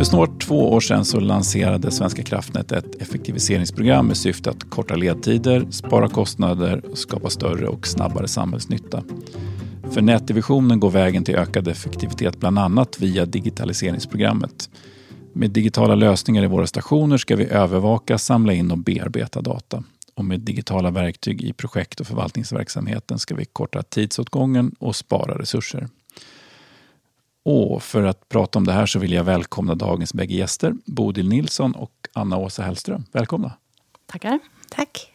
För snart två år sedan så lanserade Svenska kraftnät ett effektiviseringsprogram med syfte att korta ledtider, spara kostnader och skapa större och snabbare samhällsnytta. För nätdivisionen går vägen till ökad effektivitet bland annat via digitaliseringsprogrammet. Med digitala lösningar i våra stationer ska vi övervaka, samla in och bearbeta data. Och med digitala verktyg i projekt och förvaltningsverksamheten ska vi korta tidsåtgången och spara resurser. Och för att prata om det här så vill jag välkomna dagens bägge gäster, Bodil Nilsson och Anna-Åsa Hellström. Välkomna! Tackar. Tack.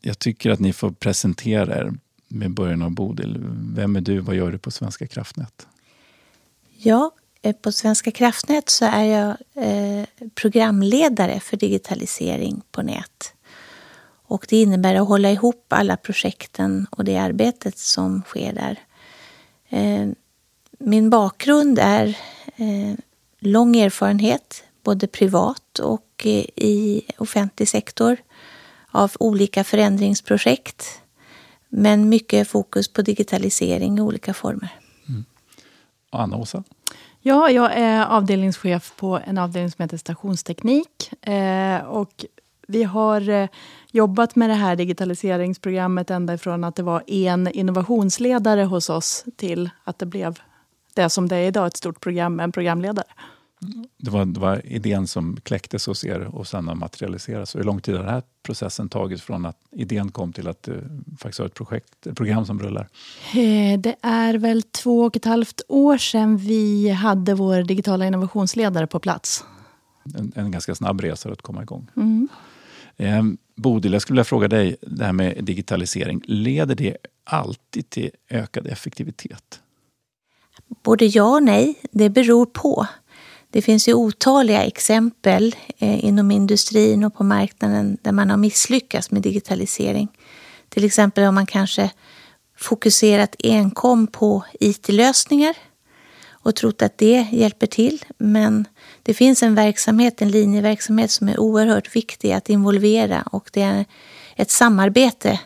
Jag tycker att ni får presentera er med början av Bodil. Vem är du? Vad gör du på Svenska kraftnät? Ja, på Svenska kraftnät så är jag eh, programledare för digitalisering på nät. Och det innebär att hålla ihop alla projekten och det arbetet som sker där. Eh, min bakgrund är lång erfarenhet, både privat och i offentlig sektor, av olika förändringsprojekt men mycket fokus på digitalisering i olika former. Mm. Anna-Åsa? Ja, jag är avdelningschef på en avdelning som heter stationsteknik. Eh, och vi har eh, jobbat med det här digitaliseringsprogrammet ända ifrån att det var en innovationsledare hos oss till att det blev det som det är idag, ett stort program med en programledare. Det var, det var idén som kläcktes hos er och sen har materialiserats. Hur lång tid har den här processen tagit från att idén kom till att det faktiskt har ett, projekt, ett program som rullar? Eh, det är väl två och ett halvt år sedan vi hade vår digitala innovationsledare på plats. En, en ganska snabb resa att komma igång. Mm. Eh, Bodil, jag skulle vilja fråga dig, det här med digitalisering, leder det alltid till ökad effektivitet? Både ja och nej. Det beror på. Det finns ju otaliga exempel eh, inom industrin och på marknaden där man har misslyckats med digitalisering. Till exempel har man kanske fokuserat enkom på IT-lösningar och trott att det hjälper till. Men det finns en verksamhet, en linjeverksamhet som är oerhört viktig att involvera och det är ett samarbete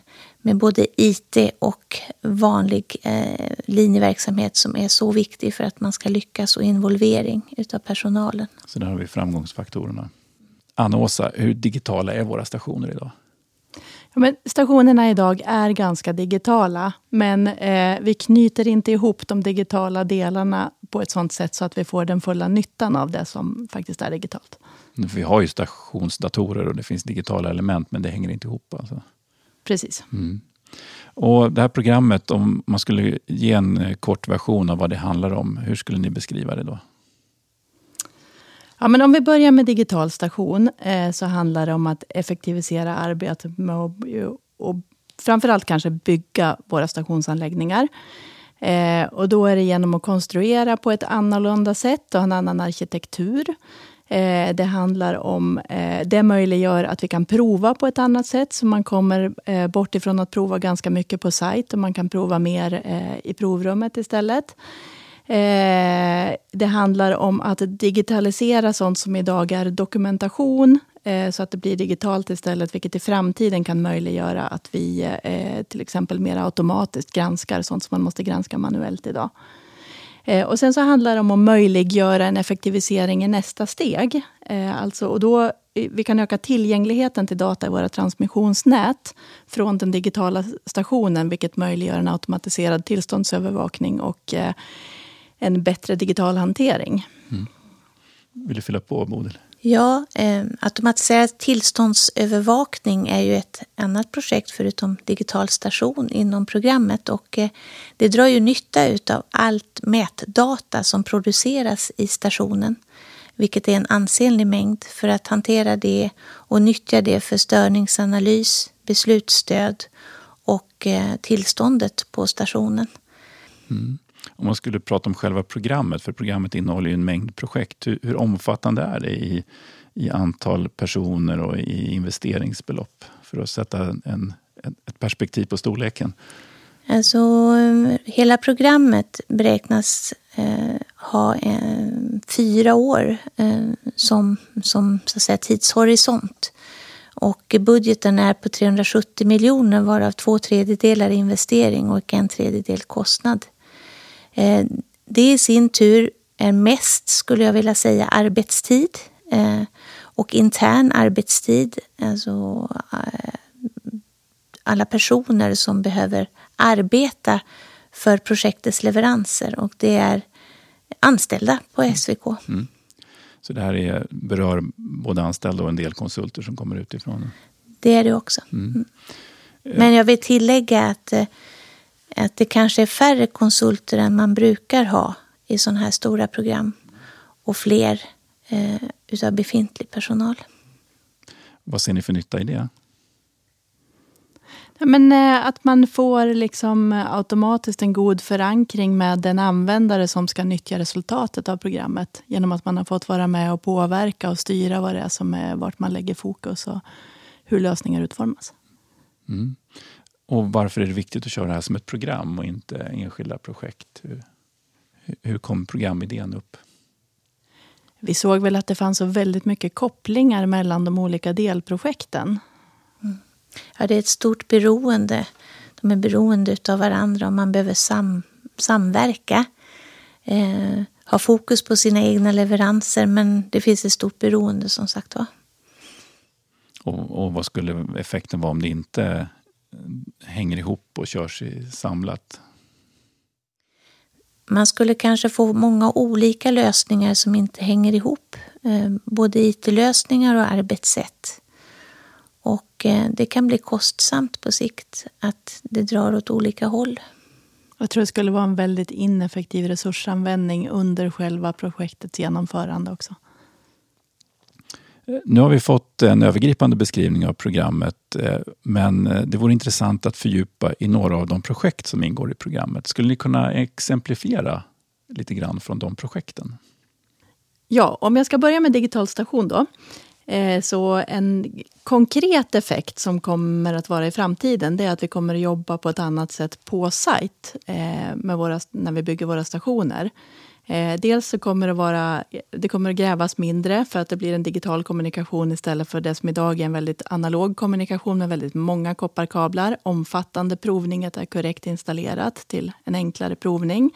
med både IT och vanlig eh, linjeverksamhet som är så viktig för att man ska lyckas och involvering utav personalen. Så där har vi framgångsfaktorerna. Anna-Åsa, hur digitala är våra stationer idag? Ja, men stationerna idag är ganska digitala, men eh, vi knyter inte ihop de digitala delarna på ett sånt sätt så att vi får den fulla nyttan av det som faktiskt är digitalt. Vi har ju stationsdatorer och det finns digitala element, men det hänger inte ihop. Alltså. Precis. Mm. Och Det här programmet, om man skulle ge en eh, kort version av vad det handlar om, hur skulle ni beskriva det då? Ja, men om vi börjar med digital station eh, så handlar det om att effektivisera arbetet med att och framförallt kanske bygga våra stationsanläggningar. Eh, och då är det genom att konstruera på ett annorlunda sätt och en annan arkitektur. Eh, det handlar om, eh, det möjliggör att vi kan prova på ett annat sätt, så man kommer eh, bort ifrån att prova ganska mycket på sajt och man kan prova mer eh, i provrummet istället. Eh, det handlar om att digitalisera sånt som idag är dokumentation, eh, så att det blir digitalt istället, vilket i framtiden kan möjliggöra att vi till exempel mer automatiskt granskar sånt som man måste granska manuellt idag. Eh, och sen så handlar det om att möjliggöra en effektivisering i nästa steg. Eh, alltså, och då, eh, vi kan öka tillgängligheten till data i våra transmissionsnät från den digitala stationen, vilket möjliggör en automatiserad tillståndsövervakning och en bättre digital hantering. Mm. Vill du fylla på, Bodil? Ja, eh, automatiserad tillståndsövervakning är ju ett annat projekt förutom digital station inom programmet och eh, det drar ju nytta av allt mätdata som produceras i stationen, vilket är en ansenlig mängd för att hantera det och nyttja det för störningsanalys, beslutsstöd och eh, tillståndet på stationen. Mm. Om man skulle prata om själva programmet, för programmet innehåller ju en mängd projekt. Hur, hur omfattande är det i, i antal personer och i investeringsbelopp? För att sätta en, ett perspektiv på storleken. Alltså, um, hela programmet beräknas eh, ha eh, fyra år eh, som, som så att säga, tidshorisont. Och budgeten är på 370 miljoner varav två tredjedelar investering och en tredjedel kostnad. Eh, det i sin tur är mest, skulle jag vilja säga, arbetstid eh, och intern arbetstid. Alltså eh, alla personer som behöver arbeta för projektets leveranser och det är anställda på SVK. Mm. Så det här är, berör både anställda och en del konsulter som kommer utifrån? Det är det också. Mm. mm. Men jag vill tillägga att, att det kanske är färre konsulter än man brukar ha i sådana här stora program och fler eh, utav befintlig personal. Vad ser ni för nytta i det? Men eh, att man får liksom automatiskt en god förankring med den användare som ska nyttja resultatet av programmet. Genom att man har fått vara med och påverka och styra vad det är som är, vart man lägger fokus och hur lösningar utformas. Mm. Och varför är det viktigt att köra det här som ett program och inte enskilda projekt? Hur, hur kom programidén upp? Vi såg väl att det fanns så väldigt mycket kopplingar mellan de olika delprojekten. Mm. Ja, det är ett stort beroende. De är beroende av varandra och man behöver sam samverka. Eh, ha fokus på sina egna leveranser men det finns ett stort beroende som sagt var. Och, och vad skulle effekten vara om det inte hänger ihop och körs i samlat? Man skulle kanske få många olika lösningar som inte hänger ihop. Eh, både IT-lösningar och arbetssätt. Och eh, det kan bli kostsamt på sikt att det drar åt olika håll. Jag tror det skulle vara en väldigt ineffektiv resursanvändning under själva projektets genomförande också. Nu har vi fått en övergripande beskrivning av programmet eh, men eh, det vore intressant att fördjupa i några av de projekt som ingår i programmet. Skulle ni kunna exemplifiera lite grann från de projekten? Ja, om jag ska börja med digital station då. Eh, så en konkret effekt som kommer att vara i framtiden det är att vi kommer att jobba på ett annat sätt på sajt med våra, när vi bygger våra stationer. Eh, dels så kommer det, vara, det kommer att grävas mindre för att det blir en digital kommunikation istället för det som idag är en väldigt analog kommunikation med väldigt många kopparkablar. Omfattande provning att det är korrekt installerat till en enklare provning.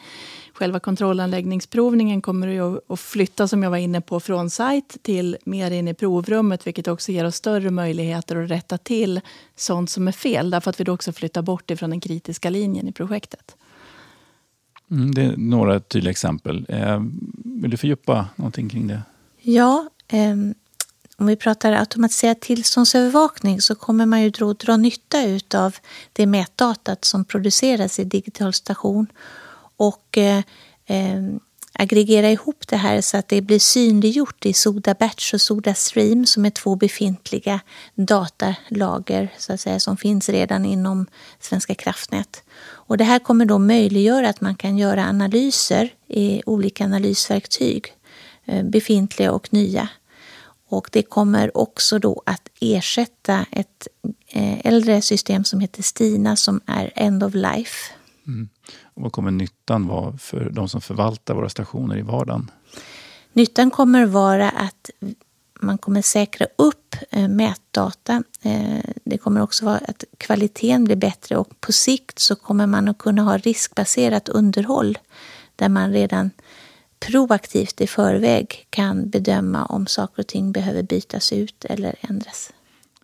Själva kontrollanläggningsprovningen kommer ju att flytta, som jag var inne på, från sajt till mer in i provrummet, vilket också ger oss större möjligheter att rätta till sånt som är fel, därför att vi då också flyttar bort ifrån den kritiska linjen i projektet. Mm, det är några tydliga exempel. Eh, vill du fördjupa någonting kring det? Ja, eh, om vi pratar automatiserad tillståndsövervakning så kommer man ju dra, dra nytta av det mätdatat som produceras i digital station och eh, ehm, aggregera ihop det här så att det blir synliggjort i Soda Batch och Soda Stream som är två befintliga datalager så att säga, som finns redan inom Svenska kraftnät. Och det här kommer då möjliggöra att man kan göra analyser i olika analysverktyg, eh, befintliga och nya. Och det kommer också då att ersätta ett eh, äldre system som heter Stina som är End of Life. Mm. Och vad kommer nyttan vara för de som förvaltar våra stationer i vardagen? Nyttan kommer vara att man kommer säkra upp eh, mätdata. Eh, det kommer också vara att kvaliteten blir bättre och på sikt så kommer man att kunna ha riskbaserat underhåll där man redan proaktivt i förväg kan bedöma om saker och ting behöver bytas ut eller ändras.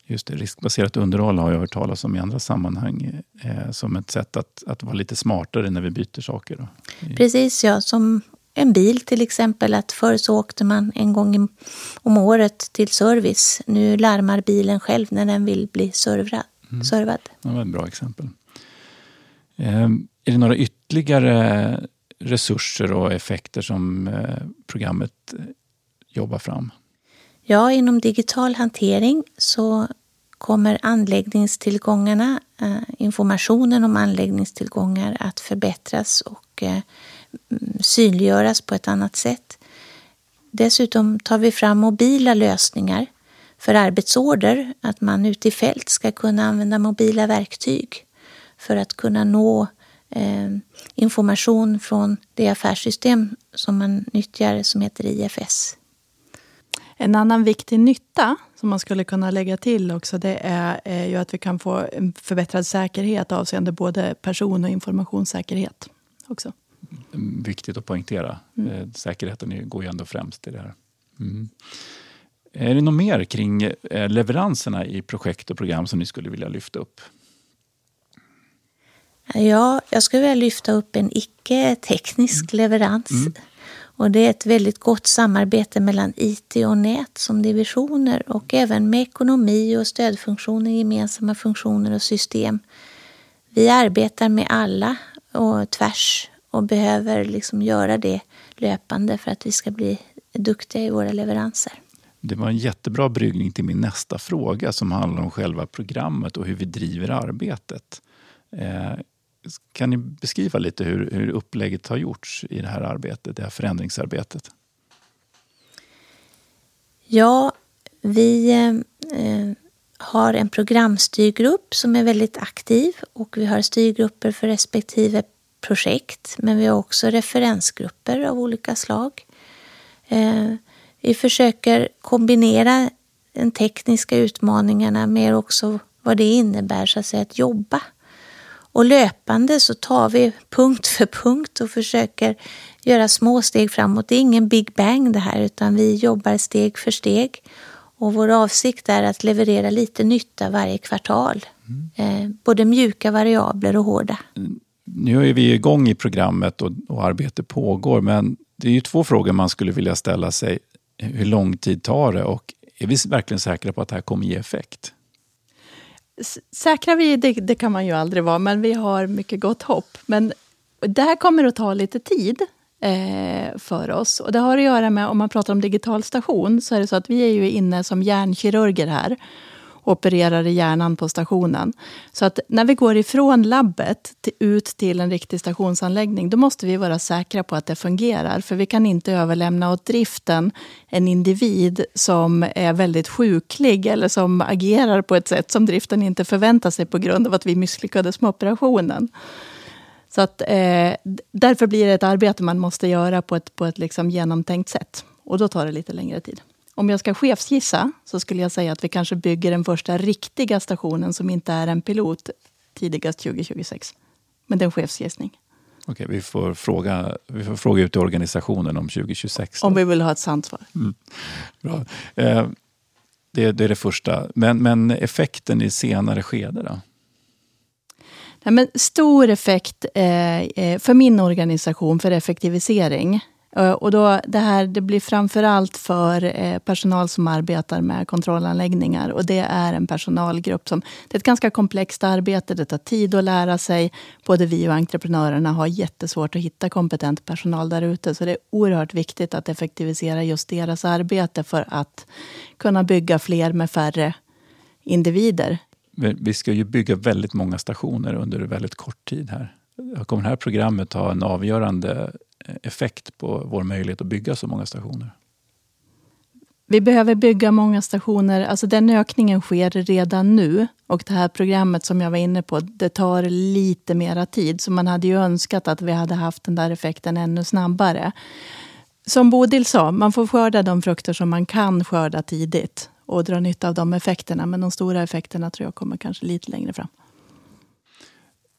Just det, riskbaserat underhåll har jag hört talas om i andra sammanhang eh, som ett sätt att, att vara lite smartare när vi byter saker. Då. Precis, ja. Som en bil till exempel. Att förr så åkte man en gång om året till service. Nu larmar bilen själv när den vill bli servrad. Mm. servad. Det var ett bra exempel. Eh, är det några ytterligare resurser och effekter som eh, programmet eh, jobbar fram? Ja, inom digital hantering så kommer anläggningstillgångarna, eh, informationen om anläggningstillgångar att förbättras och eh, mm, synliggöras på ett annat sätt. Dessutom tar vi fram mobila lösningar för arbetsorder, att man ute i fält ska kunna använda mobila verktyg för att kunna nå eh, information från det affärssystem som man nyttjar som heter IFS. En annan viktig nytta som man skulle kunna lägga till också det är, är ju att vi kan få en förbättrad säkerhet avseende både person och informationssäkerhet. också. viktigt att poängtera. Mm. Eh, säkerheten går ju ändå främst i det här. Mm. Är det något mer kring eh, leveranserna i projekt och program som ni skulle vilja lyfta upp? Ja, jag skulle vilja lyfta upp en icke-teknisk mm. leverans. Mm. Och det är ett väldigt gott samarbete mellan IT och nät som divisioner och även med ekonomi och stödfunktioner, gemensamma funktioner och system. Vi arbetar med alla och tvärs och behöver liksom göra det löpande för att vi ska bli duktiga i våra leveranser. Det var en jättebra bryggning till min nästa fråga som handlar om själva programmet och hur vi driver arbetet. Eh, kan ni beskriva lite hur, hur upplägget har gjorts i det här arbetet, det här förändringsarbetet? Ja, vi eh, har en programstyrgrupp som är väldigt aktiv och vi har styrgrupper för respektive projekt, men vi har också referensgrupper av olika slag. Eh, vi försöker kombinera de tekniska utmaningarna med också vad det innebär så att, säga, att jobba. Och löpande så tar vi punkt för punkt och försöker göra små steg framåt. Det är ingen big bang det här utan vi jobbar steg för steg. Och vår avsikt är att leverera lite nytta varje kvartal. Mm. Eh, både mjuka variabler och hårda. Nu är vi igång i programmet och, och arbetet pågår, men det är ju två frågor man skulle vilja ställa sig. Hur lång tid tar det och är vi verkligen säkra på att det här kommer ge effekt? Säkra vi, det, det kan man ju aldrig vara, men vi har mycket gott hopp. Men det här kommer att ta lite tid eh, för oss. Och det har att göra med, om man pratar om digital station, så är det så att vi är ju inne som hjärnkirurger här opererar i hjärnan på stationen. Så att när vi går ifrån labbet till, ut till en riktig stationsanläggning, då måste vi vara säkra på att det fungerar. För vi kan inte överlämna åt driften en individ som är väldigt sjuklig eller som agerar på ett sätt som driften inte förväntar sig på grund av att vi misslyckades med operationen. Så att, eh, därför blir det ett arbete man måste göra på ett, på ett liksom genomtänkt sätt. Och då tar det lite längre tid. Om jag ska chefsgissa så skulle jag säga att vi kanske bygger den första riktiga stationen som inte är en pilot tidigast 2026. Men det är en chefsgissning. Okej, vi får fråga, vi får fråga ut i organisationen om 2026. Då. Om vi vill ha ett sant svar. Mm. Bra. Eh, det, det, är det första. Men, men effekten i senare skede då? Nej, men stor effekt eh, eh för min organisation för effektivisering Eh, och då, det, här, det blir framför allt för eh, personal som arbetar med kontrollanläggningar. Och det är en personalgrupp som... Det är ett ganska komplext arbete, det tar tid att lära sig. Både vi och entreprenörerna har jättesvårt att hitta kompetent personal där ute. Så det är oerhört viktigt att effektivisera just deras arbete för att kunna bygga fler med färre individer. Vi ska ju bygga väldigt många stationer under väldigt kort tid här. Kommer det här programmet ha en avgörande effekt på vår möjlighet att bygga så många stationer? Vi behöver bygga många stationer. Alltså den ökningen sker redan nu. Och det här programmet som jag var inne på, det tar lite mera tid. Så man hade ju önskat att vi hade haft den där effekten ännu snabbare. Som Bodil sa, man får skörda de frukter som man kan skörda tidigt och dra nytta av de effekterna. Men de stora effekterna tror jag kommer kanske lite längre fram.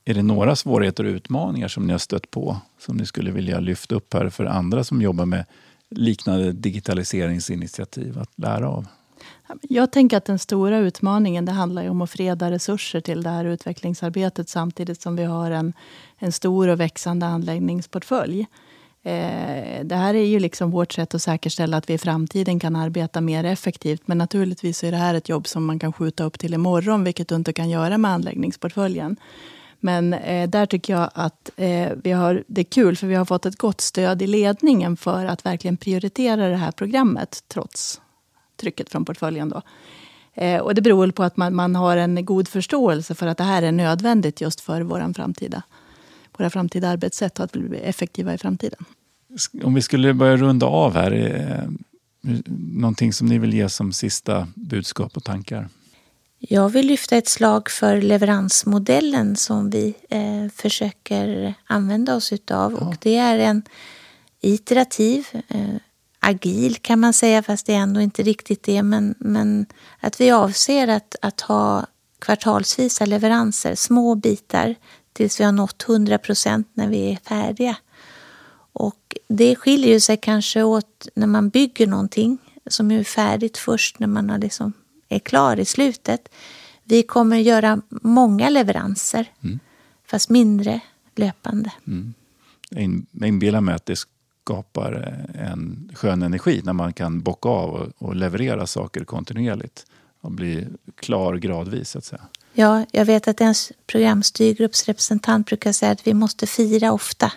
Är det några svårigheter och utmaningar som ni har stött på som ni skulle vilja lyfta upp här för andra som jobbar med liknande digitaliseringsinitiativ att lära av? Jag tänker att den stora utmaningen det handlar om att freda resurser till det här utvecklingsarbetet samtidigt som vi har en, en stor och växande anläggningsportfölj. Eh, det här är ju liksom vårt sätt att säkerställa att vi i framtiden kan arbeta mer effektivt. Men naturligtvis är det här ett jobb som man kan skjuta upp till imorgon, vilket du inte kan göra med anläggningsportföljen. Men eh, där tycker jag att eh, vi har, det är kul, för vi har fått ett gott stöd i ledningen för att verkligen prioritera det här programmet, trots trycket från portföljen. Då. Eh, och det beror på att man, man har en god förståelse för att det här är nödvändigt just för våran framtida, våra framtida arbetssätt och att bli effektiva i framtiden. Om vi skulle börja runda av här, eh, någonting som ni vill ge som sista budskap och tankar? Jag vill lyfta ett slag för leveransmodellen som vi eh, försöker använda oss utav. Ja. Och det är en iterativ, eh, agil kan man säga, fast det är ändå inte riktigt det. Men, men att vi avser att, att ha kvartalsvisa leveranser, små bitar, tills vi har nått 100 procent när vi är färdiga. Och det skiljer sig kanske åt när man bygger någonting som är färdigt först när man har liksom är klar i slutet. Vi kommer göra många leveranser, mm. fast mindre löpande. Mm. Jag inbillar mig att det skapar en skön energi när man kan bocka av och, och leverera saker kontinuerligt och bli klar gradvis. Så att säga. Ja, jag vet att ens programstyrgruppsrepresentant brukar säga att vi måste fira ofta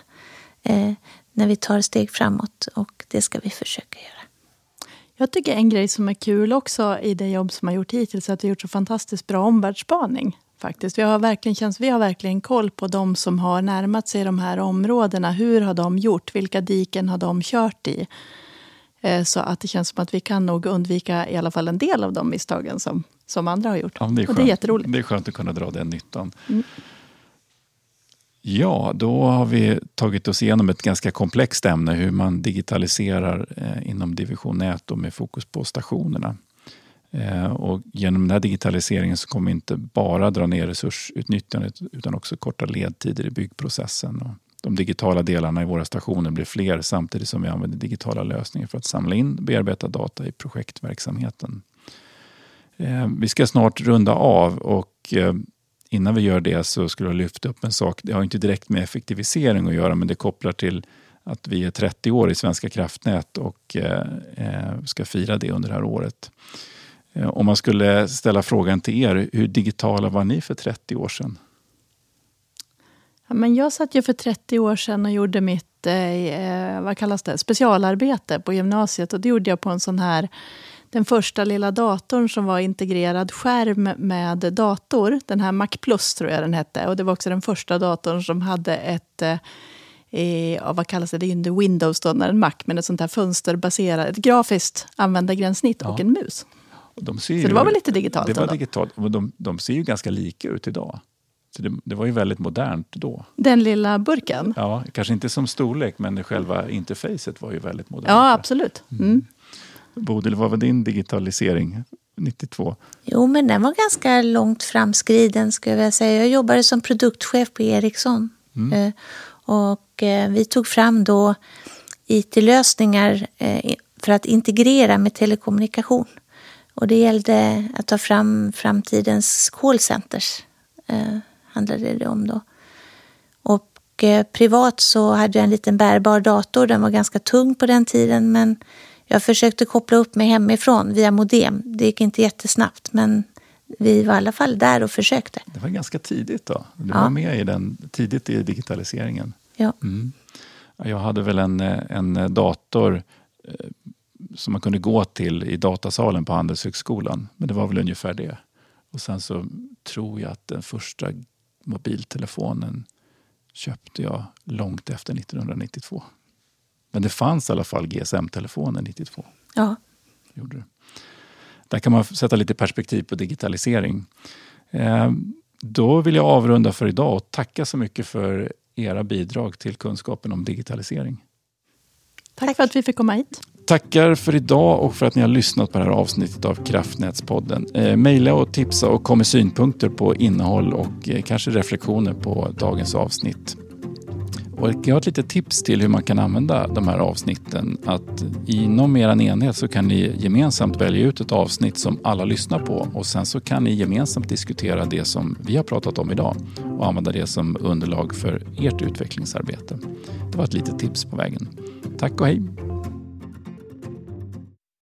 eh, när vi tar steg framåt och det ska vi försöka göra. Jag tycker en grej som är kul också i det jobb som har gjort hittills är att vi har gjort så fantastiskt bra omvärldsspaning. Faktiskt. Vi, har verkligen, känns, vi har verkligen koll på de som har närmat sig de här områdena. Hur har de gjort? Vilka diken har de kört i? Eh, så att det känns som att vi kan nog undvika i alla fall en del av de misstagen som, som andra har gjort. Ja, det är och det är jätteroligt. Det är skönt att kunna dra den nyttan. Mm. Ja, då har vi tagit oss igenom ett ganska komplext ämne, hur man digitaliserar eh, inom division nät och med fokus på stationerna. Eh, och genom den här digitaliseringen så kommer vi inte bara dra ner resursutnyttjandet utan också korta ledtider i byggprocessen. Och de digitala delarna i våra stationer blir fler samtidigt som vi använder digitala lösningar för att samla in och bearbeta data i projektverksamheten. Eh, vi ska snart runda av och innan vi gör det så skulle jag lyfta upp en sak. Det har inte direkt med effektivisering att göra men det kopplar till att vi är 30 år i Svenska kraftnät och eh, eh, ska fira det under det här året. Eh, om man skulle ställa frågan till er, hur digitala var ni för 30 år sedan? Ja, men jag satt ju för 30 år sedan och gjorde mitt eh, eh, vad kallas det? specialarbete på gymnasiet. Och det gjorde jag på en sån här den första lilla datorn som var integrerad skärm med dator. Den här Mac Plus tror jag den hette. Och det var också den första datorn som hade ett eh, vad kallas det? Det är ju inte Windows då, när en Mac, men ett sånt här fönsterbaserat, ett grafiskt användargränssnitt ja. och en mus. De så det var väl lite digitalt? Det var ändå. digitalt. de, de ser ju ganska lika ut idag. Så det, det, var ju väldigt modernt då. Den lilla burken? Ja, kanske inte som storlek men själva interfacet var ju väldigt modernt. Ja, absolut. Mm. Mm. Bodil, vad var din digitalisering 92? Jo, men den var ganska långt framskriden ska jag säga. Jag jobbade som produktchef på Ericsson. Mm. Eh, och eh, vi tog fram då IT-lösningar eh, för att integrera med telekommunikation. Och det gällde att ta fram framtidens callcenters handlade det om då. Och eh, privat så hade jag en liten bärbar dator. Den var ganska tung på den tiden men jag försökte koppla upp mig hemifrån via modem. Det gick inte jättesnabbt men vi var i alla fall där och försökte. Det var ganska tidigt då? Du ja. var med i den, tidigt i digitaliseringen? Ja. Mm. Jag hade väl en, en dator eh, som man kunde gå till i datasalen på Handelshögskolan. Men det var väl ungefär det. Och sen så tror jag att den första mobiltelefonen köpte jag långt efter 1992. Men det fanns i alla fall GSM-telefoner 92. Ja. Gjorde det. Där kan man sätta lite perspektiv på digitalisering. Eh, då vill jag avrunda för idag och tacka så mycket för era bidrag till kunskapen om digitalisering. Tack, för att vi fick komma hit. Tackar för idag och för att ni har lyssnat på det här avsnittet av Kraftnätspodden. Eh, maila och tipsa och kom med synpunkter på innehåll och eh, kanske reflektioner på dagens avsnitt. Och jag har ett litet tips till hur man kan använda de här avsnitten. Att inom er enhet så kan ni gemensamt välja ut ett avsnitt som alla lyssnar på och sen så kan ni gemensamt diskutera det som vi har pratat om idag och använda det som underlag för ert utvecklingsarbete. Det var ett litet tips på vägen. Tack och hej!